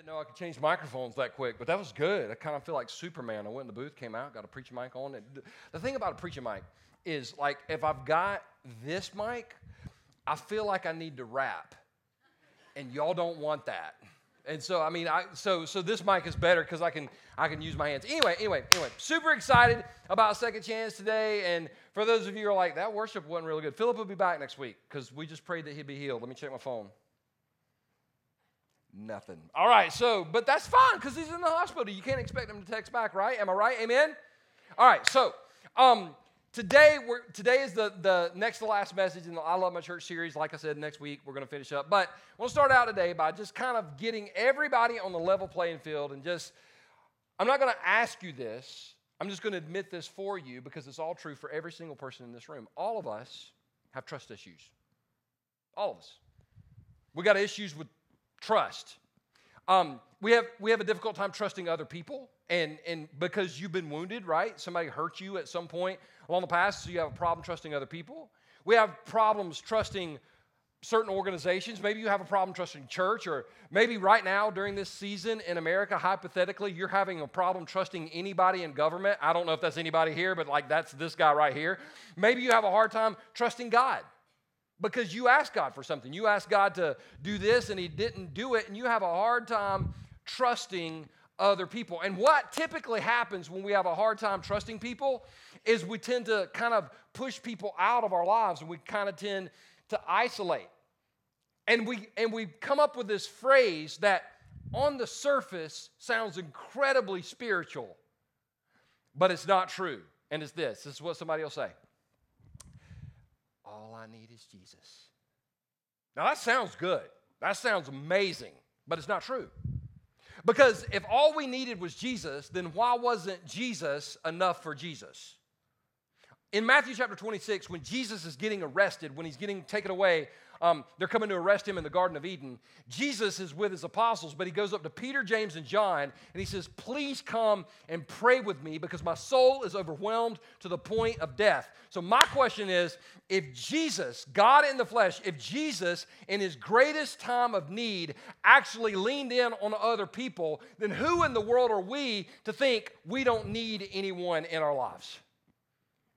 didn't know I could change microphones that quick, but that was good. I kind of feel like Superman. I went in the booth, came out, got a preaching mic on. And the thing about a preaching mic is like if I've got this mic, I feel like I need to rap, and y'all don't want that. And so I mean, I so so this mic is better because I can I can use my hands. Anyway, anyway, anyway, super excited about Second Chance today. And for those of you who are like that worship wasn't really good, Philip will be back next week because we just prayed that he'd be healed. Let me check my phone. Nothing. All right, so, but that's fine because he's in the hospital. You can't expect him to text back, right? Am I right? Amen? All right, so um, today we're, today is the, the next to last message in the I Love My Church series. Like I said, next week we're going to finish up. But to start out today by just kind of getting everybody on the level playing field and just, I'm not going to ask you this. I'm just going to admit this for you because it's all true for every single person in this room. All of us have trust issues. All of us. We got issues with trust. Um, we, have, we have a difficult time trusting other people, and, and because you've been wounded, right? Somebody hurt you at some point along the past, so you have a problem trusting other people. We have problems trusting certain organizations. Maybe you have a problem trusting church, or maybe right now during this season in America, hypothetically, you're having a problem trusting anybody in government. I don't know if that's anybody here, but like that's this guy right here. Maybe you have a hard time trusting God because you asked God for something. You asked God to do this and He didn't do it, and you have a hard time trusting other people. And what typically happens when we have a hard time trusting people is we tend to kind of push people out of our lives and we kind of tend to isolate. And we and we come up with this phrase that on the surface sounds incredibly spiritual, but it's not true. And it's this. This is what somebody will say. All I need is Jesus. Now that sounds good. That sounds amazing, but it's not true. Because if all we needed was Jesus, then why wasn't Jesus enough for Jesus? In Matthew chapter 26, when Jesus is getting arrested, when he's getting taken away um, they're coming to arrest him in the Garden of Eden. Jesus is with his apostles, but he goes up to Peter, James, and John, and he says, Please come and pray with me because my soul is overwhelmed to the point of death. So, my question is if Jesus, God in the flesh, if Jesus in his greatest time of need actually leaned in on other people, then who in the world are we to think we don't need anyone in our lives?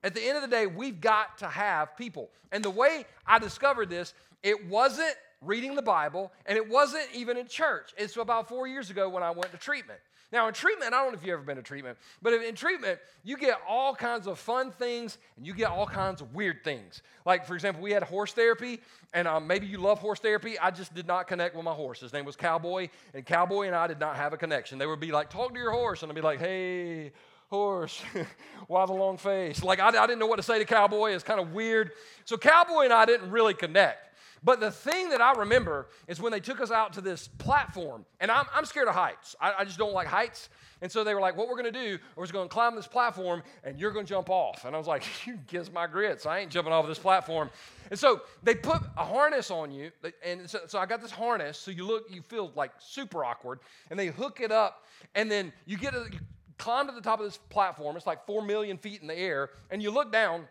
At the end of the day, we've got to have people. And the way I discovered this it wasn't reading the Bible, and it wasn't even in church. It's about four years ago when I went to treatment. Now, in treatment, I don't know if you've ever been to treatment, but in treatment, you get all kinds of fun things and you get all kinds of weird things. Like, for example, we had horse therapy, and um, maybe you love horse therapy. I just did not connect with my horse. His name was Cowboy, and Cowboy and I did not have a connection. They would be like, Talk to your horse, and I'd be like, Hey, horse, why the long face? Like, I, I didn't know what to say to Cowboy. It's kind of weird. So, Cowboy and I didn't really connect. But the thing that I remember is when they took us out to this platform, and I'm, I'm scared of heights. I, I just don't like heights. And so they were like, What we're going to do, we're just going to climb this platform and you're going to jump off. And I was like, You kiss my grits. I ain't jumping off this platform. And so they put a harness on you. And so, so I got this harness. So you look, you feel like super awkward. And they hook it up. And then you get a, you climb to the top of this platform. It's like four million feet in the air. And you look down.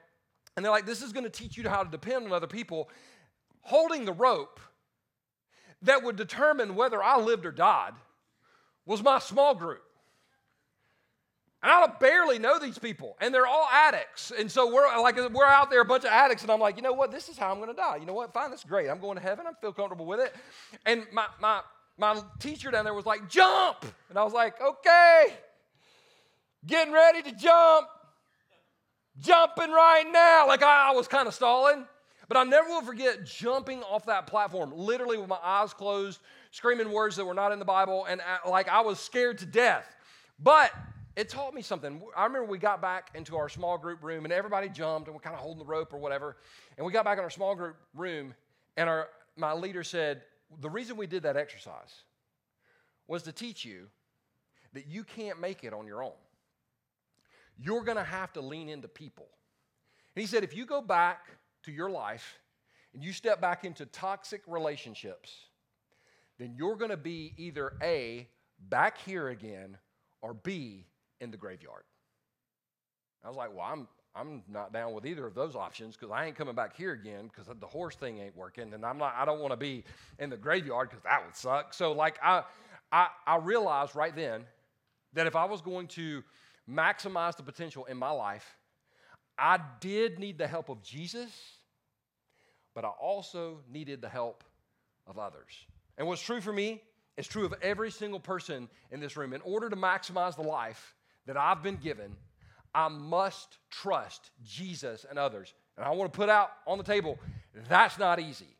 And they're like, This is going to teach you how to depend on other people holding the rope that would determine whether I lived or died was my small group. And I barely know these people, and they're all addicts. And so we're like we're out there, a bunch of addicts, and I'm like, you know what? This is how I'm going to die. You know what? Fine, that's great. I'm going to heaven. I feel comfortable with it. And my my my teacher down there was like, jump, and I was like, okay, getting ready to jump, jumping right now. Like I, I was kind of stalling. But I never will forget jumping off that platform, literally with my eyes closed, screaming words that were not in the Bible, and uh, like I was scared to death. But it taught me something. I remember we got back into our small group room, and everybody jumped, and we're kind of holding the rope or whatever. And we got back in our small group room, and our, my leader said, The reason we did that exercise was to teach you that you can't make it on your own. You're going to have to lean into people. And he said, If you go back to your life and you step back into toxic relationships, then you're going to be either A, back here again, or B, in the graveyard. I was like, well, I'm, I'm not down with either of those options because I ain't coming back here again because the horse thing ain't working, and I'm not. I don't want to be in the graveyard because that would suck. So like I, I, I realized right then that if I was going to maximize the potential in my life, I did need the help of Jesus, but I also needed the help of others. And what's true for me is true of every single person in this room. In order to maximize the life that I've been given, I must trust Jesus and others. And I want to put out on the table that's not easy,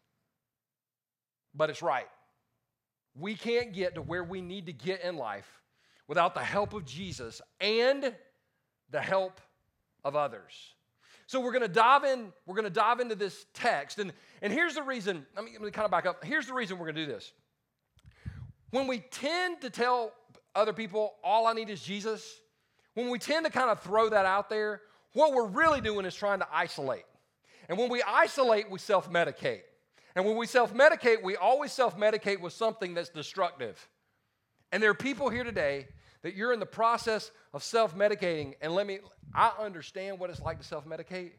but it's right. We can't get to where we need to get in life without the help of Jesus and the help of others. So we're going to dive in. We're going to dive into this text, and and here's the reason. Let me, let me kind of back up. Here's the reason we're going to do this. When we tend to tell other people all I need is Jesus, when we tend to kind of throw that out there, what we're really doing is trying to isolate. And when we isolate, we self medicate. And when we self medicate, we always self medicate with something that's destructive. And there are people here today that you're in the process of self medicating. And let me, I understand what it's like to self medicate,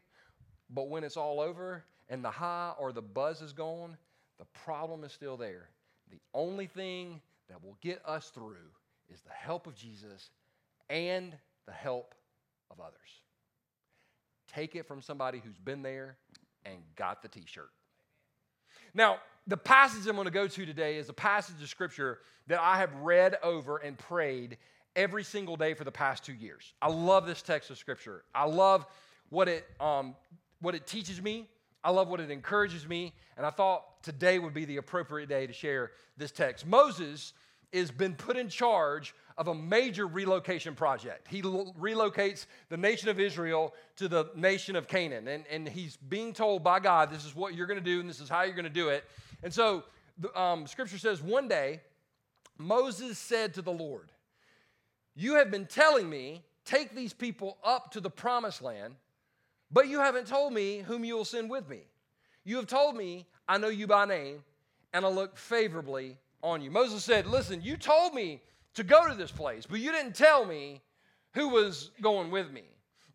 but when it's all over and the high or the buzz is gone, the problem is still there. The only thing that will get us through is the help of Jesus and the help of others. Take it from somebody who's been there and got the t shirt. Now, the passage I'm going to go to today is a passage of scripture that I have read over and prayed every single day for the past two years. I love this text of scripture. I love what it, um, what it teaches me. I love what it encourages me. And I thought today would be the appropriate day to share this text. Moses has been put in charge of a major relocation project. He lo- relocates the nation of Israel to the nation of Canaan. And, and he's being told by God, this is what you're going to do and this is how you're going to do it. And so the, um, scripture says, one day Moses said to the Lord, You have been telling me, take these people up to the promised land, but you haven't told me whom you will send with me. You have told me, I know you by name, and I look favorably on you. Moses said, Listen, you told me to go to this place, but you didn't tell me who was going with me.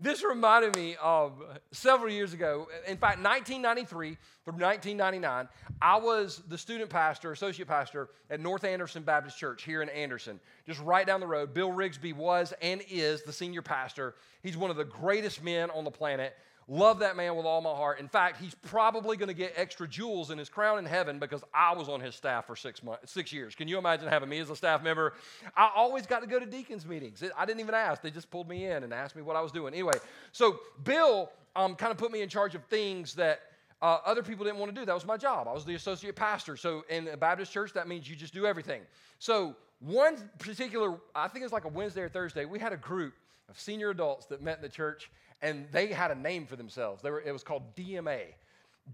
This reminded me of several years ago. In fact, 1993 through 1999, I was the student pastor, associate pastor at North Anderson Baptist Church here in Anderson, just right down the road. Bill Rigsby was and is the senior pastor. He's one of the greatest men on the planet. Love that man with all my heart. In fact, he's probably going to get extra jewels in his crown in heaven because I was on his staff for six months, six years. Can you imagine having me as a staff member? I always got to go to deacons meetings. I didn't even ask; they just pulled me in and asked me what I was doing. Anyway, so Bill um, kind of put me in charge of things that uh, other people didn't want to do. That was my job. I was the associate pastor. So in a Baptist church, that means you just do everything. So one particular, I think it was like a Wednesday or Thursday, we had a group of senior adults that met in the church and they had a name for themselves. Were, it was called DMA.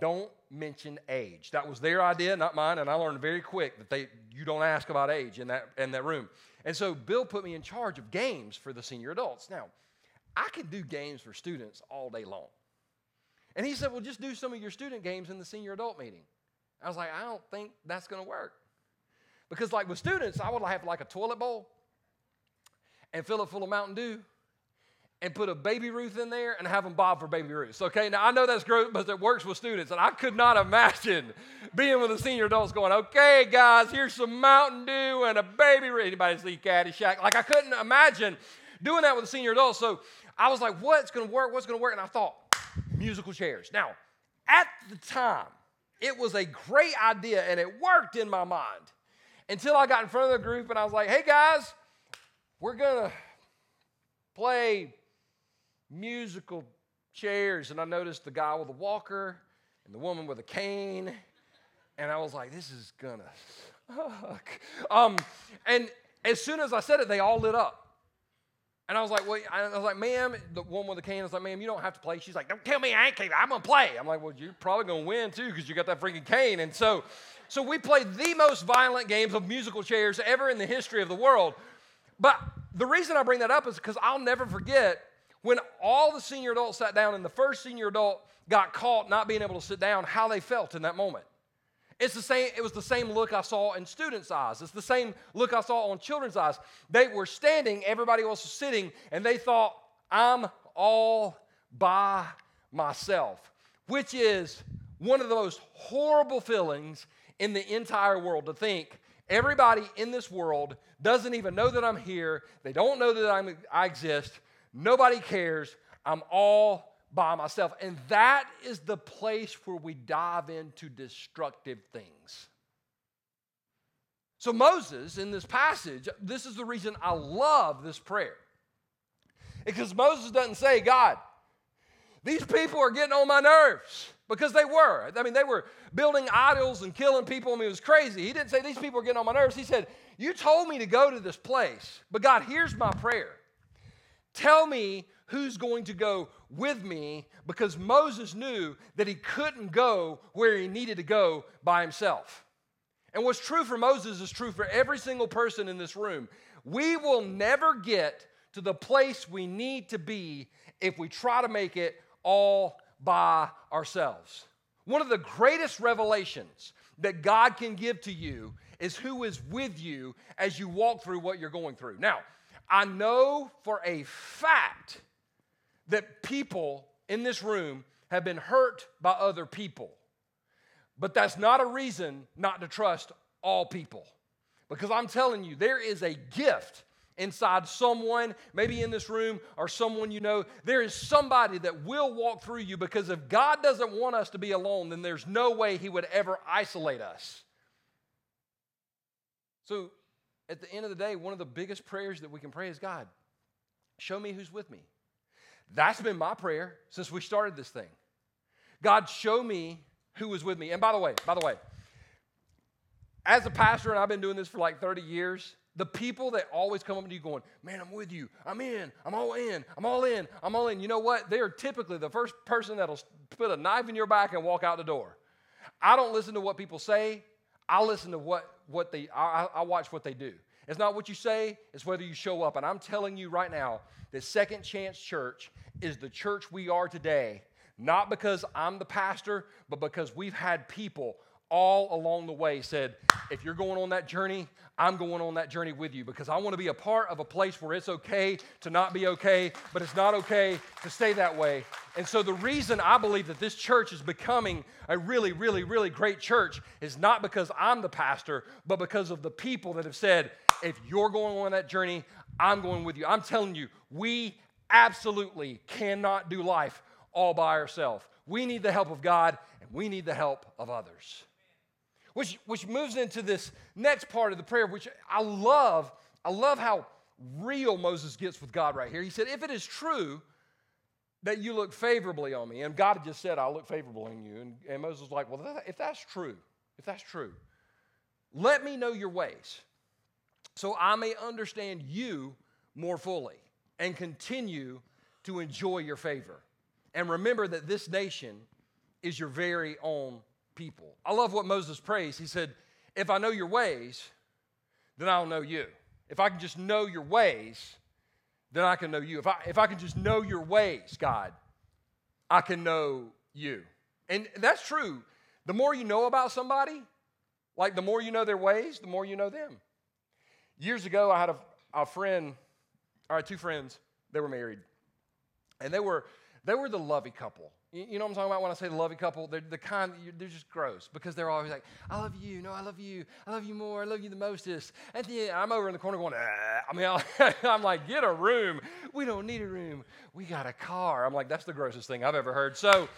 Don't mention age. That was their idea, not mine, and I learned very quick that they you don't ask about age in that in that room. And so Bill put me in charge of games for the senior adults. Now, I can do games for students all day long. And he said, Well, just do some of your student games in the senior adult meeting. I was like, I don't think that's to work. Because, like with students, I would have like a toilet bowl and fill it full of Mountain Dew and put a baby Ruth in there and have them bob for baby Ruth. Okay, now I know that's gross, but it works with students. And I could not imagine being with the senior adults going, okay, guys, here's some Mountain Dew and a baby Ruth. Anybody see Caddyshack? Like I couldn't imagine doing that with a senior adult. So I was like, what's going to work? What's going to work? And I thought, musical chairs. Now, at the time, it was a great idea and it worked in my mind until I got in front of the group and I was like, hey, guys, we're going to play musical chairs, and I noticed the guy with a walker and the woman with a cane, and I was like, this is gonna suck. Um, and as soon as I said it, they all lit up. And I was like, well, I was like, ma'am, the woman with the cane, I was like, ma'am, you don't have to play. She's like, don't tell me I ain't I'm gonna play. I'm like, well, you're probably gonna win too, because you got that freaking cane. And so, so we played the most violent games of musical chairs ever in the history of the world. But the reason I bring that up is because I'll never forget when all the senior adults sat down and the first senior adult got caught not being able to sit down, how they felt in that moment. It's the same, it was the same look I saw in students' eyes. It's the same look I saw on children's eyes. They were standing, everybody else was sitting, and they thought, I'm all by myself, which is one of the most horrible feelings in the entire world to think Everybody in this world doesn't even know that I'm here. They don't know that I'm, I exist. Nobody cares. I'm all by myself. And that is the place where we dive into destructive things. So, Moses, in this passage, this is the reason I love this prayer. Because Moses doesn't say, God, these people are getting on my nerves because they were. I mean, they were building idols and killing people. I mean, it was crazy. He didn't say, These people are getting on my nerves. He said, You told me to go to this place, but God, here's my prayer. Tell me who's going to go with me because Moses knew that he couldn't go where he needed to go by himself. And what's true for Moses is true for every single person in this room. We will never get to the place we need to be if we try to make it all by ourselves. One of the greatest revelations that God can give to you is who is with you as you walk through what you're going through. Now, I know for a fact that people in this room have been hurt by other people, but that's not a reason not to trust all people. Because I'm telling you, there is a gift inside someone, maybe in this room or someone you know. There is somebody that will walk through you because if God doesn't want us to be alone, then there's no way He would ever isolate us. So, at the end of the day, one of the biggest prayers that we can pray is God, show me who's with me. That's been my prayer since we started this thing. God, show me who was with me. And by the way, by the way, as a pastor, and I've been doing this for like 30 years, the people that always come up to you going, Man, I'm with you. I'm in. I'm all in. I'm all in. I'm all in. You know what? They are typically the first person that'll put a knife in your back and walk out the door. I don't listen to what people say. I listen to what, what they, I, I watch what they do. It's not what you say, it's whether you show up. And I'm telling you right now that Second Chance Church is the church we are today, not because I'm the pastor, but because we've had people all along the way said, if you're going on that journey, I'm going on that journey with you because I want to be a part of a place where it's okay to not be okay, but it's not okay to stay that way. And so, the reason I believe that this church is becoming a really, really, really great church is not because I'm the pastor, but because of the people that have said, if you're going on that journey, I'm going with you. I'm telling you, we absolutely cannot do life all by ourselves. We need the help of God and we need the help of others which, which moves into this next part of the prayer, which I love. I love how real Moses gets with God right here. He said, If it is true that you look favorably on me, and God just said, I'll look favorably on you. And, and Moses was like, Well, if that's true, if that's true, let me know your ways so I may understand you more fully and continue to enjoy your favor. And remember that this nation is your very own people. I love what Moses prays. He said, If I know your ways, then I'll know you. If I can just know your ways, then I can know you. If I, if I can just know your ways, God, I can know you. And that's true. The more you know about somebody, like the more you know their ways, the more you know them. Years ago, I had a, a friend, or two friends, they were married. And they were, they were the lovey couple. You know what I'm talking about when I say the loving couple? They're the kind, they're just gross because they're always like, I love you, no, I love you, I love you more, I love you the mostest. And then I'm over in the corner going, ah. I mean, I'm like, get a room. We don't need a room. We got a car. I'm like, that's the grossest thing I've ever heard. So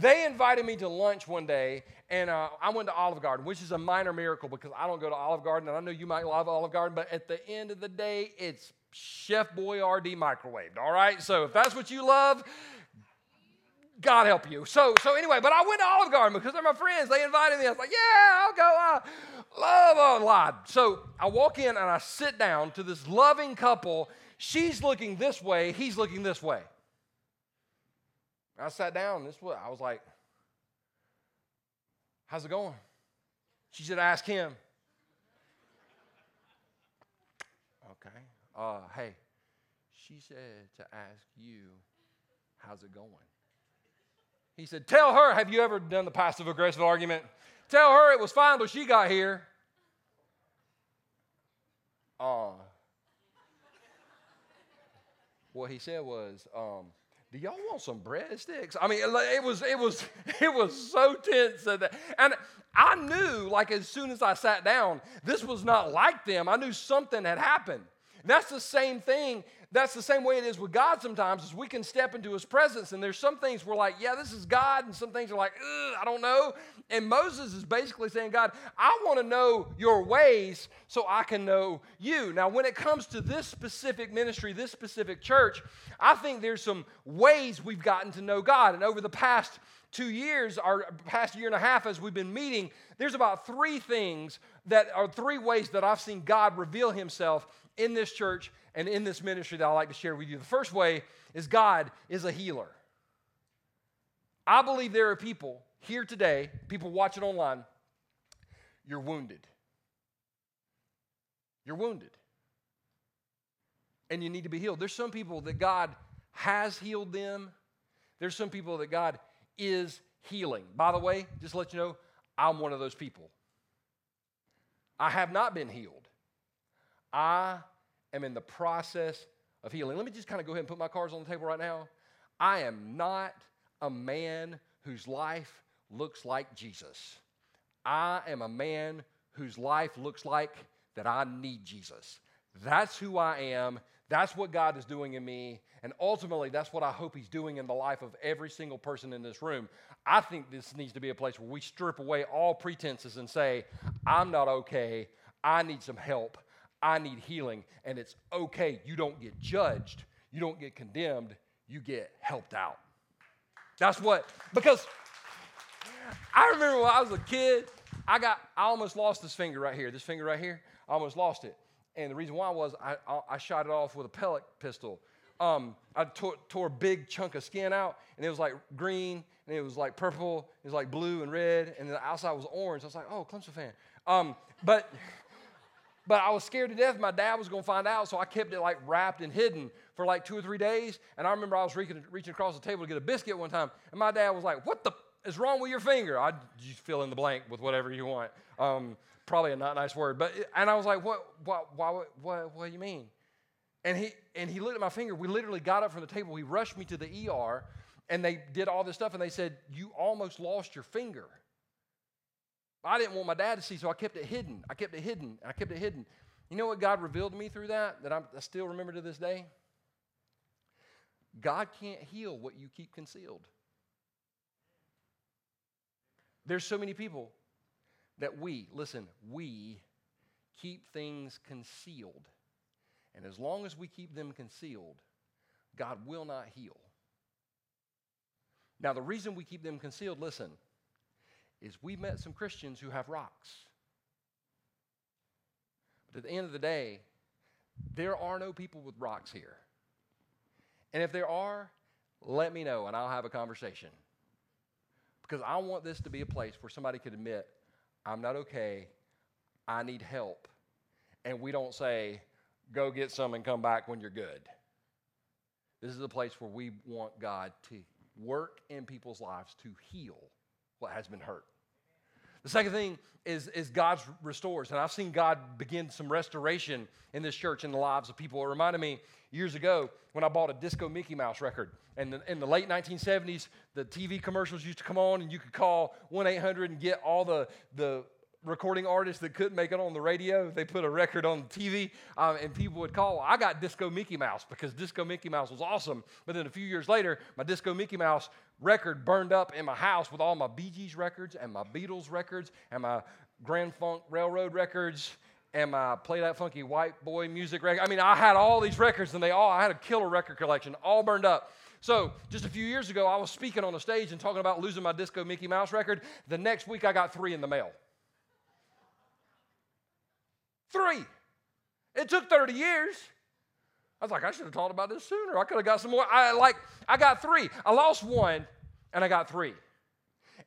they invited me to lunch one day, and uh, I went to Olive Garden, which is a minor miracle because I don't go to Olive Garden, and I know you might love Olive Garden, but at the end of the day, it's Chef Boyardee microwaved, all right? So if that's what you love, God help you. So, so anyway, but I went to Olive Garden because they're my friends. They invited me. I was like, yeah, I'll go. I love lot. So I walk in and I sit down to this loving couple. She's looking this way. He's looking this way. I sat down. This way. I was like, how's it going? She said, ask him. Okay. Uh, hey, she said to ask you, how's it going? He said, Tell her, have you ever done the passive aggressive argument? Tell her it was fine until she got here. Uh, what he said was, um, do y'all want some breadsticks? I mean, it was it was it was so tense, that, and I knew like as soon as I sat down, this was not like them. I knew something had happened. That's the same thing. That's the same way it is with God sometimes, is we can step into his presence and there's some things we're like, yeah, this is God, and some things are like, I don't know. And Moses is basically saying, God, I want to know your ways so I can know you. Now, when it comes to this specific ministry, this specific church, I think there's some ways we've gotten to know God. And over the past two years, our past year and a half, as we've been meeting, there's about three things that are three ways that I've seen God reveal himself in this church and in this ministry that I like to share with you. The first way is God is a healer. I believe there are people here today, people watching online, you're wounded. You're wounded. And you need to be healed. There's some people that God has healed them. There's some people that God is healing. By the way, just to let you know, I'm one of those people. I have not been healed. I am in the process of healing. Let me just kind of go ahead and put my cards on the table right now. I am not a man whose life looks like Jesus. I am a man whose life looks like that I need Jesus. That's who I am. That's what God is doing in me. And ultimately, that's what I hope He's doing in the life of every single person in this room. I think this needs to be a place where we strip away all pretenses and say, I'm not okay. I need some help. I need healing. And it's okay. You don't get judged, you don't get condemned, you get helped out. That's what, because I remember when I was a kid, I got, I almost lost this finger right here. This finger right here, I almost lost it. And the reason why was I, I shot it off with a pellet pistol. Um, I tore, tore, a big chunk of skin out, and it was like green, and it was like purple, it was like blue and red, and the outside was orange. I was like, oh, Clemson fan. Um, but, but I was scared to death my dad was going to find out, so I kept it like wrapped and hidden for like two or three days. And I remember I was reaching, reaching across the table to get a biscuit one time, and my dad was like, what the is wrong with your finger? I just fill in the blank with whatever you want. Um, probably a not nice word. But and I was like, what, what, why, what, what do you mean? And he and he looked at my finger. We literally got up from the table. He rushed me to the ER, and they did all this stuff. And they said, you almost lost your finger. I didn't want my dad to see, so I kept it hidden. I kept it hidden. I kept it hidden. You know what God revealed to me through that? That I'm, I still remember to this day. God can't heal what you keep concealed. There's so many people that we, listen, we keep things concealed. And as long as we keep them concealed, God will not heal. Now, the reason we keep them concealed, listen, is we've met some Christians who have rocks. But at the end of the day, there are no people with rocks here. And if there are, let me know and I'll have a conversation. Because I want this to be a place where somebody could admit, I'm not okay. I need help. And we don't say, go get some and come back when you're good. This is a place where we want God to work in people's lives to heal what has been hurt. The second thing is, is God restores. And I've seen God begin some restoration in this church in the lives of people. It reminded me years ago when I bought a Disco Mickey Mouse record. And in, in the late 1970s, the TV commercials used to come on, and you could call 1 800 and get all the, the recording artists that couldn't make it on the radio. They put a record on TV, um, and people would call. I got Disco Mickey Mouse because Disco Mickey Mouse was awesome. But then a few years later, my Disco Mickey Mouse record burned up in my house with all my Bee Gees records and my Beatles records and my Grand Funk Railroad records and my Play That Funky White Boy music record. I mean, I had all these records and they all, I had a killer record collection, all burned up. So, just a few years ago, I was speaking on a stage and talking about losing my Disco Mickey Mouse record. The next week, I got three in the mail. Three. It took 30 years. Was like, I should have talked about this sooner. I could have got some more. I like, I got three. I lost one and I got three.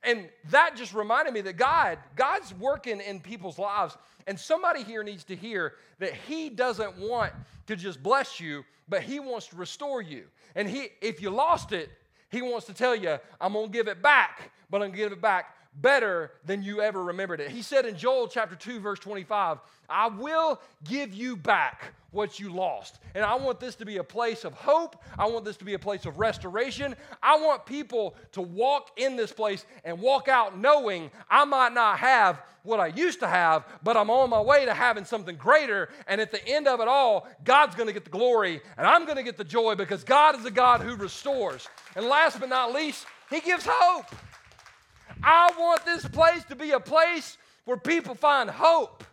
And that just reminded me that God, God's working in people's lives. And somebody here needs to hear that He doesn't want to just bless you, but He wants to restore you. And He, if you lost it, He wants to tell you, I'm gonna give it back, but I'm gonna give it back better than you ever remembered it. He said in Joel chapter 2, verse 25, I will give you back what you lost. And I want this to be a place of hope. I want this to be a place of restoration. I want people to walk in this place and walk out knowing I might not have what I used to have, but I'm on my way to having something greater. And at the end of it all, God's going to get the glory and I'm going to get the joy because God is a God who restores. And last but not least, He gives hope. I want this place to be a place where people find hope,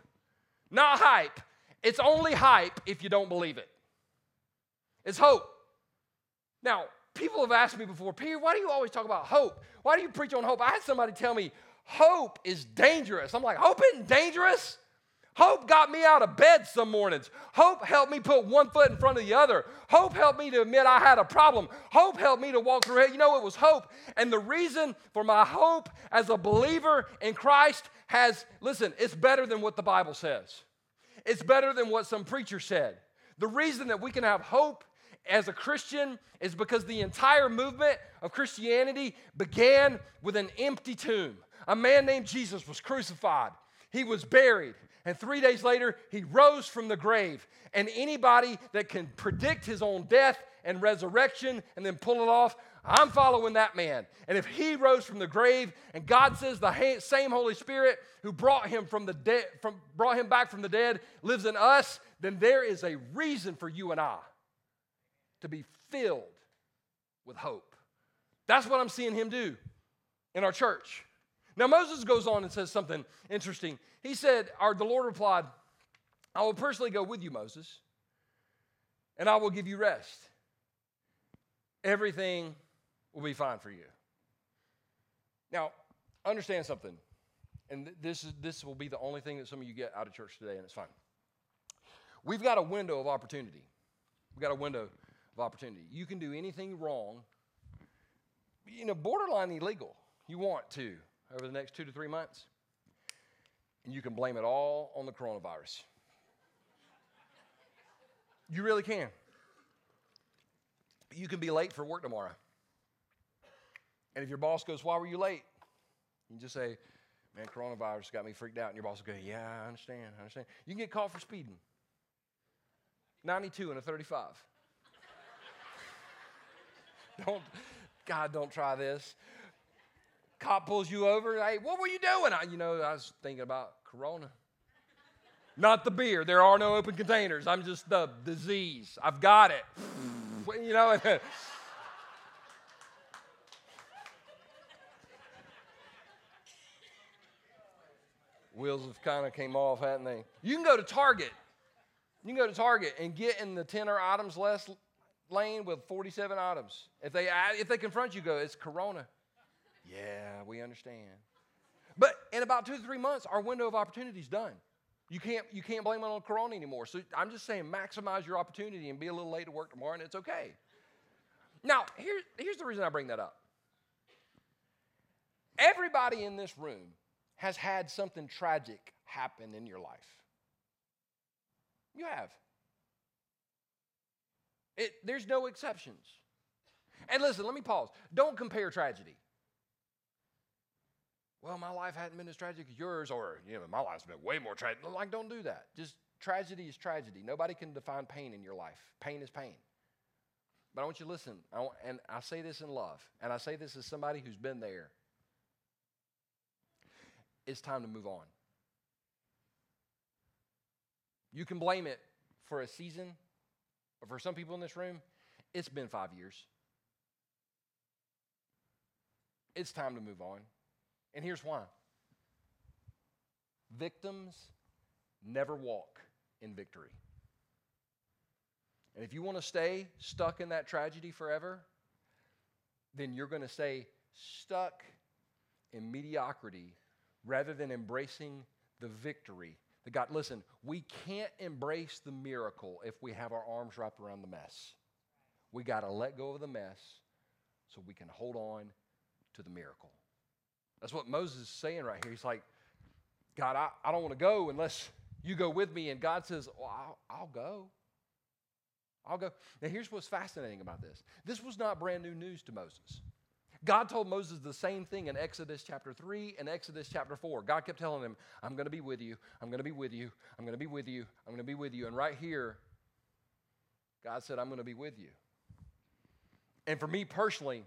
not hype. It's only hype if you don't believe it. It's hope. Now, people have asked me before, Peter, why do you always talk about hope? Why do you preach on hope? I had somebody tell me, hope is dangerous. I'm like, hope isn't dangerous. Hope got me out of bed some mornings. Hope helped me put one foot in front of the other. Hope helped me to admit I had a problem. Hope helped me to walk through it. You know, it was hope. And the reason for my hope as a believer in Christ has, listen, it's better than what the Bible says, it's better than what some preacher said. The reason that we can have hope as a Christian is because the entire movement of Christianity began with an empty tomb. A man named Jesus was crucified, he was buried. And three days later, he rose from the grave. And anybody that can predict his own death and resurrection and then pull it off, I'm following that man. And if he rose from the grave, and God says the same Holy Spirit who brought him from the from brought him back from the dead, lives in us, then there is a reason for you and I to be filled with hope. That's what I'm seeing him do in our church. Now, Moses goes on and says something interesting. He said, or the Lord replied, I will personally go with you, Moses, and I will give you rest. Everything will be fine for you. Now, understand something, and this, is, this will be the only thing that some of you get out of church today, and it's fine. We've got a window of opportunity. We've got a window of opportunity. You can do anything wrong, you know, borderline illegal. You want to over the next two to three months, and you can blame it all on the coronavirus. You really can. You can be late for work tomorrow. And if your boss goes, Why were you late? You just say, Man, coronavirus got me freaked out. And your boss will go, Yeah, I understand. I understand. You can get called for speeding 92 and a 35. don't, God, don't try this. Cop pulls you over. Hey, what were you doing? I, you know, I was thinking about Corona. Not the beer. There are no open containers. I'm just the disease. I've got it. you know. Wheels have kind of came off, hadn't they? You can go to Target. You can go to Target and get in the 10 or items less lane with 47 items. If they if they confront you, go, it's Corona. Yeah, we understand. But in about two to three months, our window of opportunity is done. You can't, you can't blame it on Corona anymore. So I'm just saying, maximize your opportunity and be a little late to work tomorrow, and it's okay. Now, here, here's the reason I bring that up. Everybody in this room has had something tragic happen in your life. You have. It, there's no exceptions. And listen, let me pause. Don't compare tragedy well, my life hadn't been as tragic as yours, or, you know, my life's been way more tragic. Like, don't do that. Just tragedy is tragedy. Nobody can define pain in your life. Pain is pain. But I want you to listen, I want, and I say this in love, and I say this as somebody who's been there. It's time to move on. You can blame it for a season, but for some people in this room, it's been five years. It's time to move on. And here's why victims never walk in victory. And if you want to stay stuck in that tragedy forever, then you're going to stay stuck in mediocrity rather than embracing the victory that God, listen, we can't embrace the miracle if we have our arms wrapped around the mess. We got to let go of the mess so we can hold on to the miracle. That's what Moses is saying right here. He's like, God, I, I don't want to go unless you go with me. And God says, well, I'll, I'll go. I'll go. Now, here's what's fascinating about this this was not brand new news to Moses. God told Moses the same thing in Exodus chapter 3 and Exodus chapter 4. God kept telling him, I'm going to be with you. I'm going to be with you. I'm going to be with you. I'm going to be with you. And right here, God said, I'm going to be with you. And for me personally,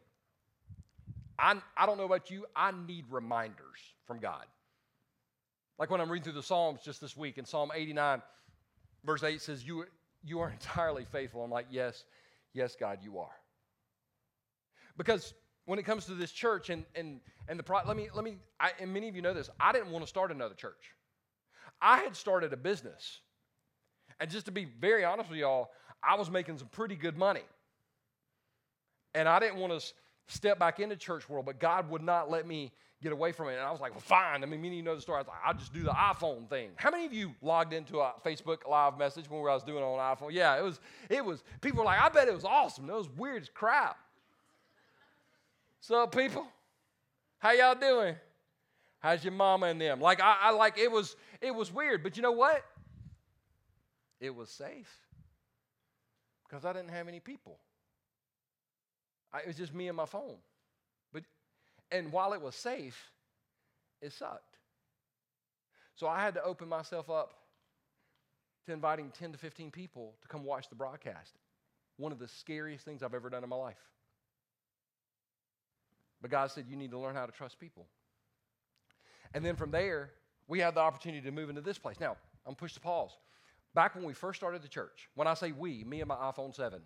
I, I don't know about you, I need reminders from God. Like when I'm reading through the Psalms just this week, in Psalm 89, verse 8 says, You, you are entirely faithful. I'm like, Yes, yes, God, you are. Because when it comes to this church and and and the let me let me I, and many of you know this i didn't want to start another church i had started a business and just to be very honest with y'all i was making some pretty good money and i didn't want to step back into church world but god would not let me get away from it and i was like well fine i mean many of you know the story i was like i'll just do the iphone thing how many of you logged into a facebook live message when i was doing it on iphone yeah it was it was people were like i bet it was awesome it was weird as crap so, people? How y'all doing? How's your mama and them? Like I, I like it was it was weird, but you know what? It was safe because I didn't have any people. I, it was just me and my phone. But and while it was safe, it sucked. So I had to open myself up to inviting 10 to 15 people to come watch the broadcast. One of the scariest things I've ever done in my life. But God said, You need to learn how to trust people. And then from there, we had the opportunity to move into this place. Now, I'm push to pause. Back when we first started the church, when I say we, me and my iPhone 7.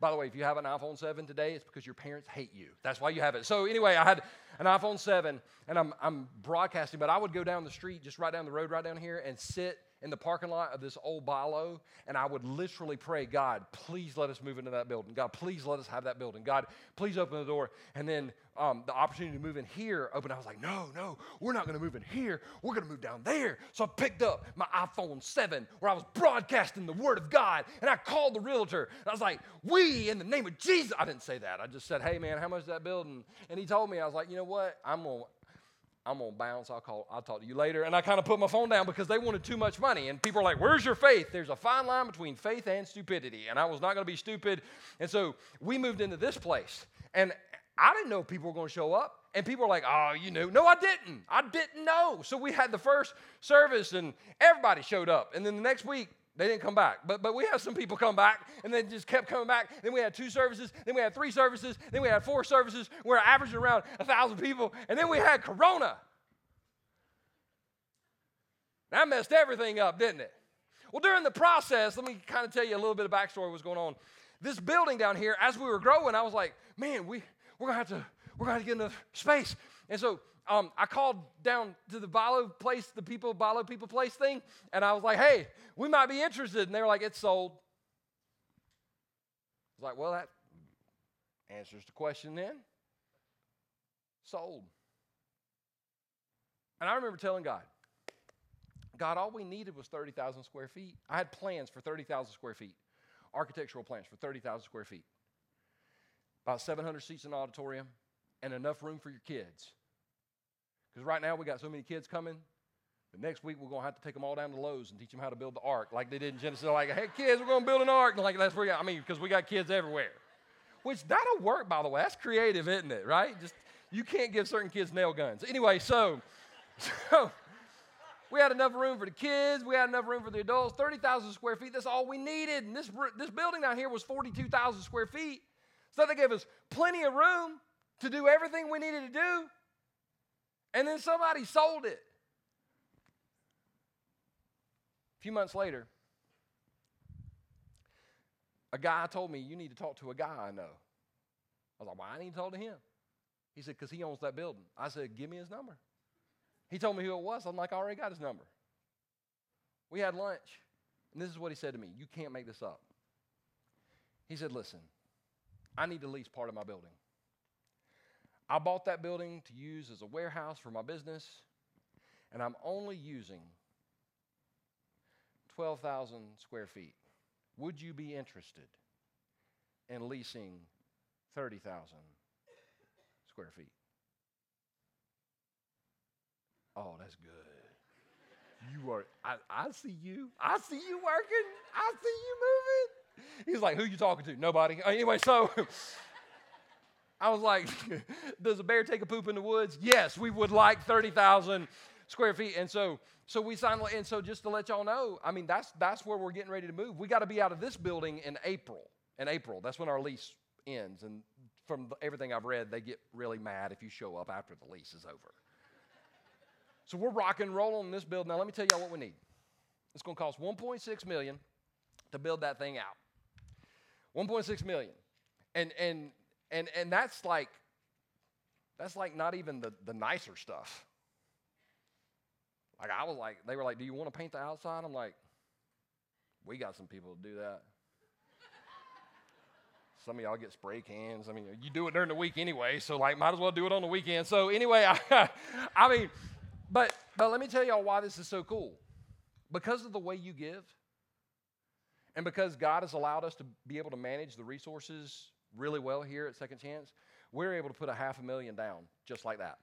By the way, if you have an iPhone 7 today, it's because your parents hate you. That's why you have it. So, anyway, I had an iPhone 7 and I'm, I'm broadcasting, but I would go down the street, just right down the road, right down here, and sit in the parking lot of this old BI-LO, and I would literally pray, God, please let us move into that building. God, please let us have that building. God, please open the door. And then um, the opportunity to move in here opened. I was like, no, no, we're not going to move in here. We're going to move down there. So I picked up my iPhone 7 where I was broadcasting the Word of God, and I called the realtor. And I was like, we, in the name of Jesus. I didn't say that. I just said, hey, man, how much is that building? And he told me, I was like, you know what? I'm going to I'm gonna bounce. I'll call. I'll talk to you later. And I kind of put my phone down because they wanted too much money. And people are like, "Where's your faith?" There's a fine line between faith and stupidity. And I was not gonna be stupid. And so we moved into this place, and I didn't know people were gonna show up. And people are like, "Oh, you knew?" No, I didn't. I didn't know. So we had the first service, and everybody showed up. And then the next week, they didn't come back. But, but we had some people come back and then just kept coming back. Then we had two services. Then we had three services. Then we had four services. We we're averaging around a 1,000 people. And then we had Corona. That messed everything up, didn't it? Well, during the process, let me kind of tell you a little bit of backstory what's going on. This building down here, as we were growing, I was like, man, we, we're going to have to, we're going to get enough space. And so um, I called down to the BI-LO place, the people, BI-LO people place thing, and I was like, hey, we might be interested. And they were like, it's sold. I was like, well, that answers the question then. Sold. And I remember telling God, God, all we needed was 30,000 square feet. I had plans for 30,000 square feet, architectural plans for 30,000 square feet, about 700 seats in the auditorium, and enough room for your kids. Because right now we got so many kids coming. The next week we're to have to take them all down to Lowe's and teach them how to build the ark, like they did in Genesis. Like, hey kids, we're to build an ark. Like that's where I mean, because we got kids everywhere. Which that'll work, by the way. That's creative, isn't it? Right? Just you can't give certain kids nail guns. Anyway, so so we had enough room for the kids. We had enough room for the adults. 30,000 square feet. That's all we needed. And this, this building down here was 42,000 square feet. So they gave us plenty of room to do everything we needed to do. And then somebody sold it. A few months later, a guy told me, You need to talk to a guy I know. I was like, Why I need to talk to him? He said, Because he owns that building. I said, Give me his number. He told me who it was. I'm like, I already got his number. We had lunch, and this is what he said to me You can't make this up. He said, Listen, I need to lease part of my building. I bought that building to use as a warehouse for my business, and I'm only using 12,000 square feet. Would you be interested in leasing 30,000 square feet? Oh, that's good. You are, I, I see you. I see you working. I see you moving. He's like, who you talking to? Nobody. Uh, anyway, so I was like, does a bear take a poop in the woods? Yes, we would like 30,000 square feet. And so, so we signed, and so just to let y'all know, I mean, that's, that's where we're getting ready to move. We got to be out of this building in April. In April, that's when our lease ends. And from everything I've read, they get really mad if you show up after the lease is over. so we're rocking and rolling in this building. Now, let me tell y'all what we need. It's going to cost 1.6 million to build that thing out. 1.6 million. And and and and that's like that's like not even the, the nicer stuff. Like I was like, they were like, Do you want to paint the outside? I'm like, we got some people to do that. Some of y'all get spray cans. I mean, you do it during the week anyway, so like might as well do it on the weekend. So anyway, I, I mean, but but let me tell y'all why this is so cool. Because of the way you give, and because God has allowed us to be able to manage the resources really well here at Second Chance, we're able to put a half a million down just like that.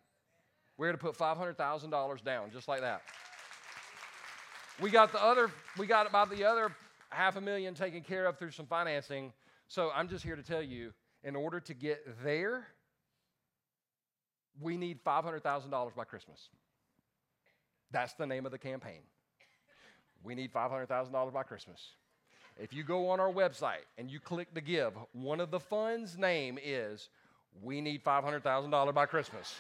We're able to put $500,000 down just like that. We got the other, we got about the other half a million taken care of through some financing. So I'm just here to tell you in order to get there, we need $500,000 by Christmas. That's the name of the campaign. We need $500,000 by Christmas. If you go on our website and you click to give, one of the funds' name is We Need $500,000 by Christmas.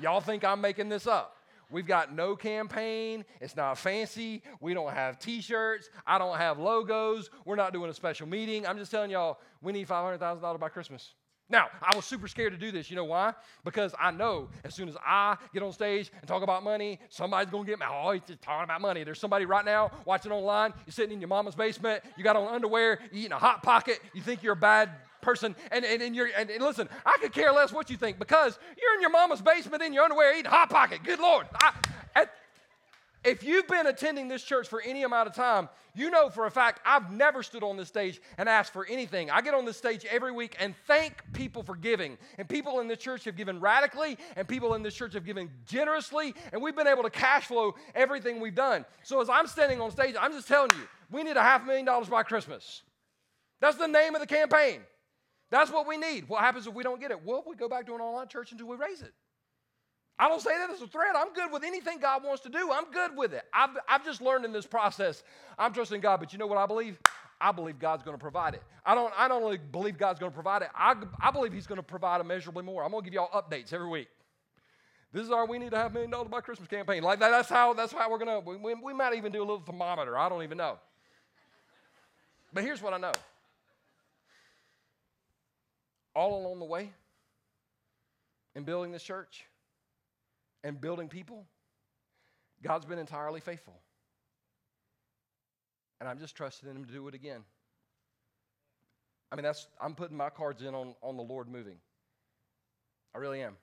Y'all think I'm making this up? We've got no campaign. It's not fancy. We don't have t shirts. I don't have logos. We're not doing a special meeting. I'm just telling y'all, we need $500,000 by Christmas. Now, I was super scared to do this. You know why? Because I know as soon as I get on stage and talk about money, somebody's going to get me. Oh, he's just talking about money. There's somebody right now watching online. You're sitting in your mama's basement. You got on underwear. Eating a Hot Pocket. You think you're a bad person. And, and, and, you're, and, and listen, I could care less what you think because you're in your mama's basement in your underwear eating a Hot Pocket. Good Lord. I, if you've been attending this church for any amount of time, you know for a fact I've never stood on this stage and asked for anything. I get on this stage every week and thank people for giving. And people in the church have given radically, and people in this church have given generously, and we've been able to cash flow everything we've done. So as I'm standing on stage, I'm just telling you, we need a half million dollars by Christmas. That's the name of the campaign. That's what we need. What happens if we don't get it? Well, we go back to an online church until we raise it. I don't say that as a threat. I'm good with anything God wants to do. I'm good with it. I've, I've just learned in this process. I'm trusting God, but you know what I believe? I believe God's going to provide it. I don't, I don't only believe God's going to provide it, I, I believe He's going to provide immeasurably more. I'm going to give y'all updates every week. This is our we need to have million dollars by Christmas campaign. Like that, that's how that's how we're gonna we, we, we might even do a little thermometer. I don't even know. But here's what I know. All along the way in building this church, and building people, God's been entirely faithful. And I'm just trusting Him to do it again. I mean, that's I'm putting my cards in on, on the Lord moving. I really am.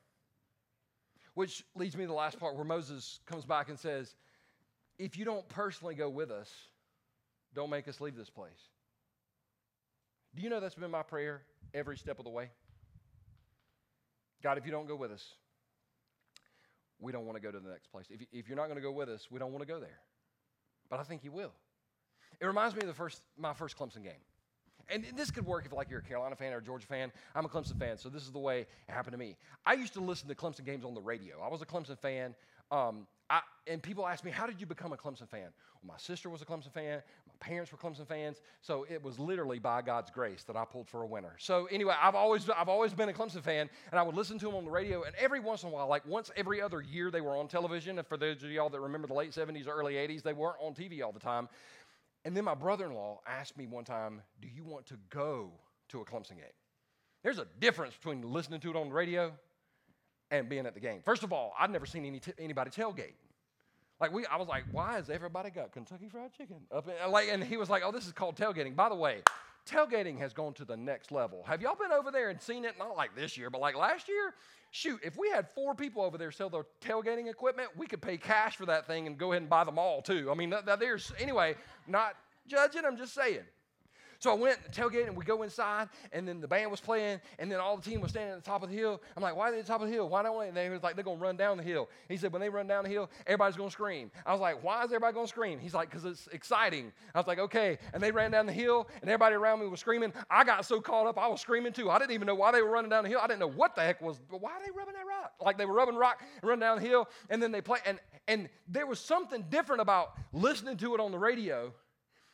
Which leads me to the last part where Moses comes back and says, If you don't personally go with us, don't make us leave this place. Do you know that's been my prayer every step of the way? God, if you don't go with us, we don't want to go to the next place. If, if you're not going to go with us, we don't want to go there. But I think you will. It reminds me of the first, my first Clemson game. And this could work if like you're a Carolina fan or a Georgia fan. I'm a Clemson fan, so this is the way it happened to me. I used to listen to Clemson games on the radio. I was a Clemson fan. Um, I, and people ask me, how did you become a Clemson fan? Well, my sister was a Clemson fan. Parents were Clemson fans. So it was literally by God's grace that I pulled for a winner. So anyway, I've always, I've always been a Clemson fan, and I would listen to them on the radio. And every once in a while, like once every other year, they were on television. And for those of y'all that remember the late 70s, early 80s, they weren't on TV all the time. And then my brother in law asked me one time, Do you want to go to a Clemson game? There's a difference between listening to it on the radio and being at the game. First of all, I'd never seen any t- anybody tailgate. Like we, I was like, why has everybody got Kentucky Fried Chicken up? In, like, and he was like, oh, this is called tailgating. By the way, tailgating has gone to the next level. Have y'all been over there and seen it? Not like this year, but like last year. Shoot, if we had four people over there sell their tailgating equipment, we could pay cash for that thing and go ahead and buy them all too. I mean, there's anyway, not judging. I'm just saying. So I went tailgate and we go inside, and then the band was playing, and then all the team was standing at the top of the hill. I'm like, why are they at the top of the hill? Why don't they? And they was like, they're gonna run down the hill. He said, when they run down the hill, everybody's gonna scream. I was like, why is everybody gonna scream? He's like, because it's exciting. I was like, okay. And they ran down the hill, and everybody around me was screaming. I got so caught up, I was screaming too. I didn't even know why they were running down the hill. I didn't know what the heck was, but why are they rubbing that rock? Like they were rubbing rock and running down the hill, and then they play. And and there was something different about listening to it on the radio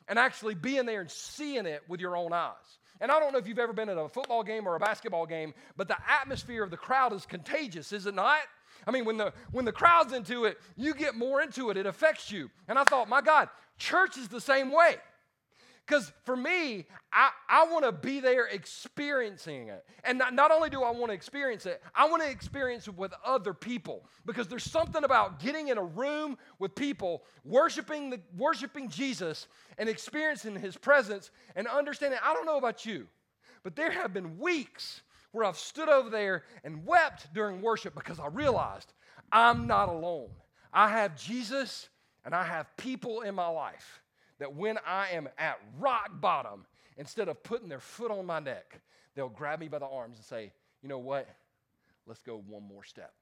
and actually being there and seeing it with your own eyes. And I don't know if you've ever been at a football game or a basketball game, but the atmosphere of the crowd is contagious, is it not? I mean, when the when the crowd's into it, you get more into it. It affects you. And I thought, my God, church is the same way. Because for me, I, I want to be there experiencing it. And not, not only do I want to experience it, I want to experience it with other people. Because there's something about getting in a room with people, worshiping, the, worshiping Jesus, and experiencing his presence and understanding. I don't know about you, but there have been weeks where I've stood over there and wept during worship because I realized I'm not alone. I have Jesus and I have people in my life that when I am at rock bottom, instead of putting their foot on my neck, they'll grab me by the arms and say, You know what? Let's go one more step.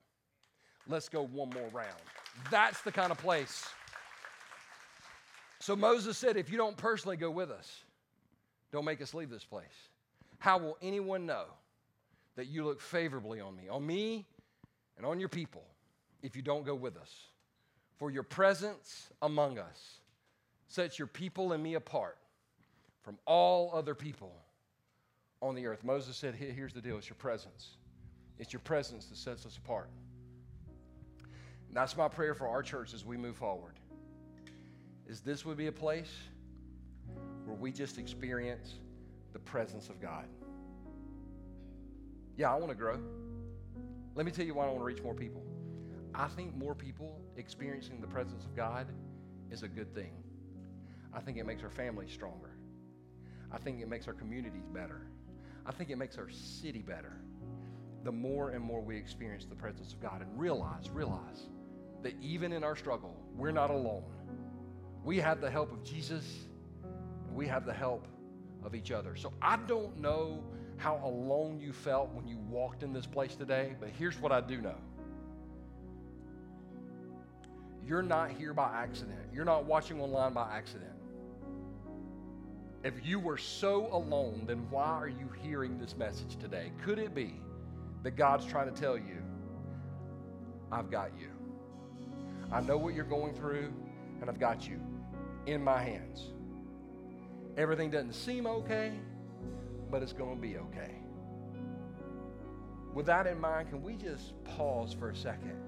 Let's go one more round. That's the kind of place. So Moses said, If you don't personally go with us, don't make us leave this place. How will anyone know that you look favorably on me, on me and on your people, if you don't go with us? For your presence among us sets your people and me apart from all other people on the earth. Moses said, Here's the deal it's your presence. It's your presence that sets us apart. And that's my prayer for our church as we move forward. Is this would be a place where we just experience the presence of God. Yeah, I want to grow. Let me tell you why I want to reach more people. I think more people experiencing the presence of God is a good thing. I think it makes our families stronger. I think it makes our communities better. I think it makes our city better. The more and more we experience the presence of God and realize, realize that even in our struggle, we're not alone. We have the help of Jesus, and we have the help of each other. So I don't know how alone you felt when you walked in this place today, but here's what I do know. You're not here by accident. You're not watching online by accident. If you were so alone, then why are you hearing this message today? Could it be that God's trying to tell you, I've got you? I know what you're going through, and I've got you in my hands. Everything doesn't seem okay, but it's going to be okay. With that in mind, can we just pause for a second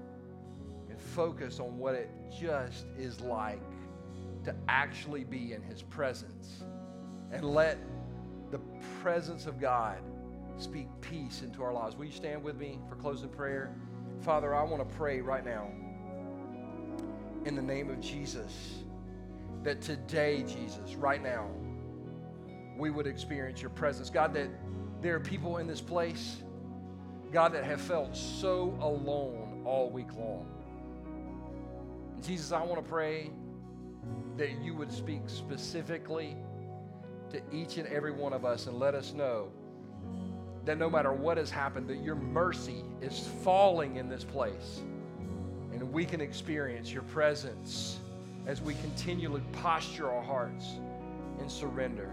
and focus on what it just is like to actually be in His presence? And let the presence of God speak peace into our lives. Will you stand with me for closing prayer? Father, I want to pray right now in the name of Jesus that today, Jesus, right now, we would experience your presence. God, that there are people in this place, God, that have felt so alone all week long. Jesus, I want to pray that you would speak specifically to each and every one of us and let us know that no matter what has happened, that your mercy is falling in this place. And we can experience your presence as we continually posture our hearts and surrender.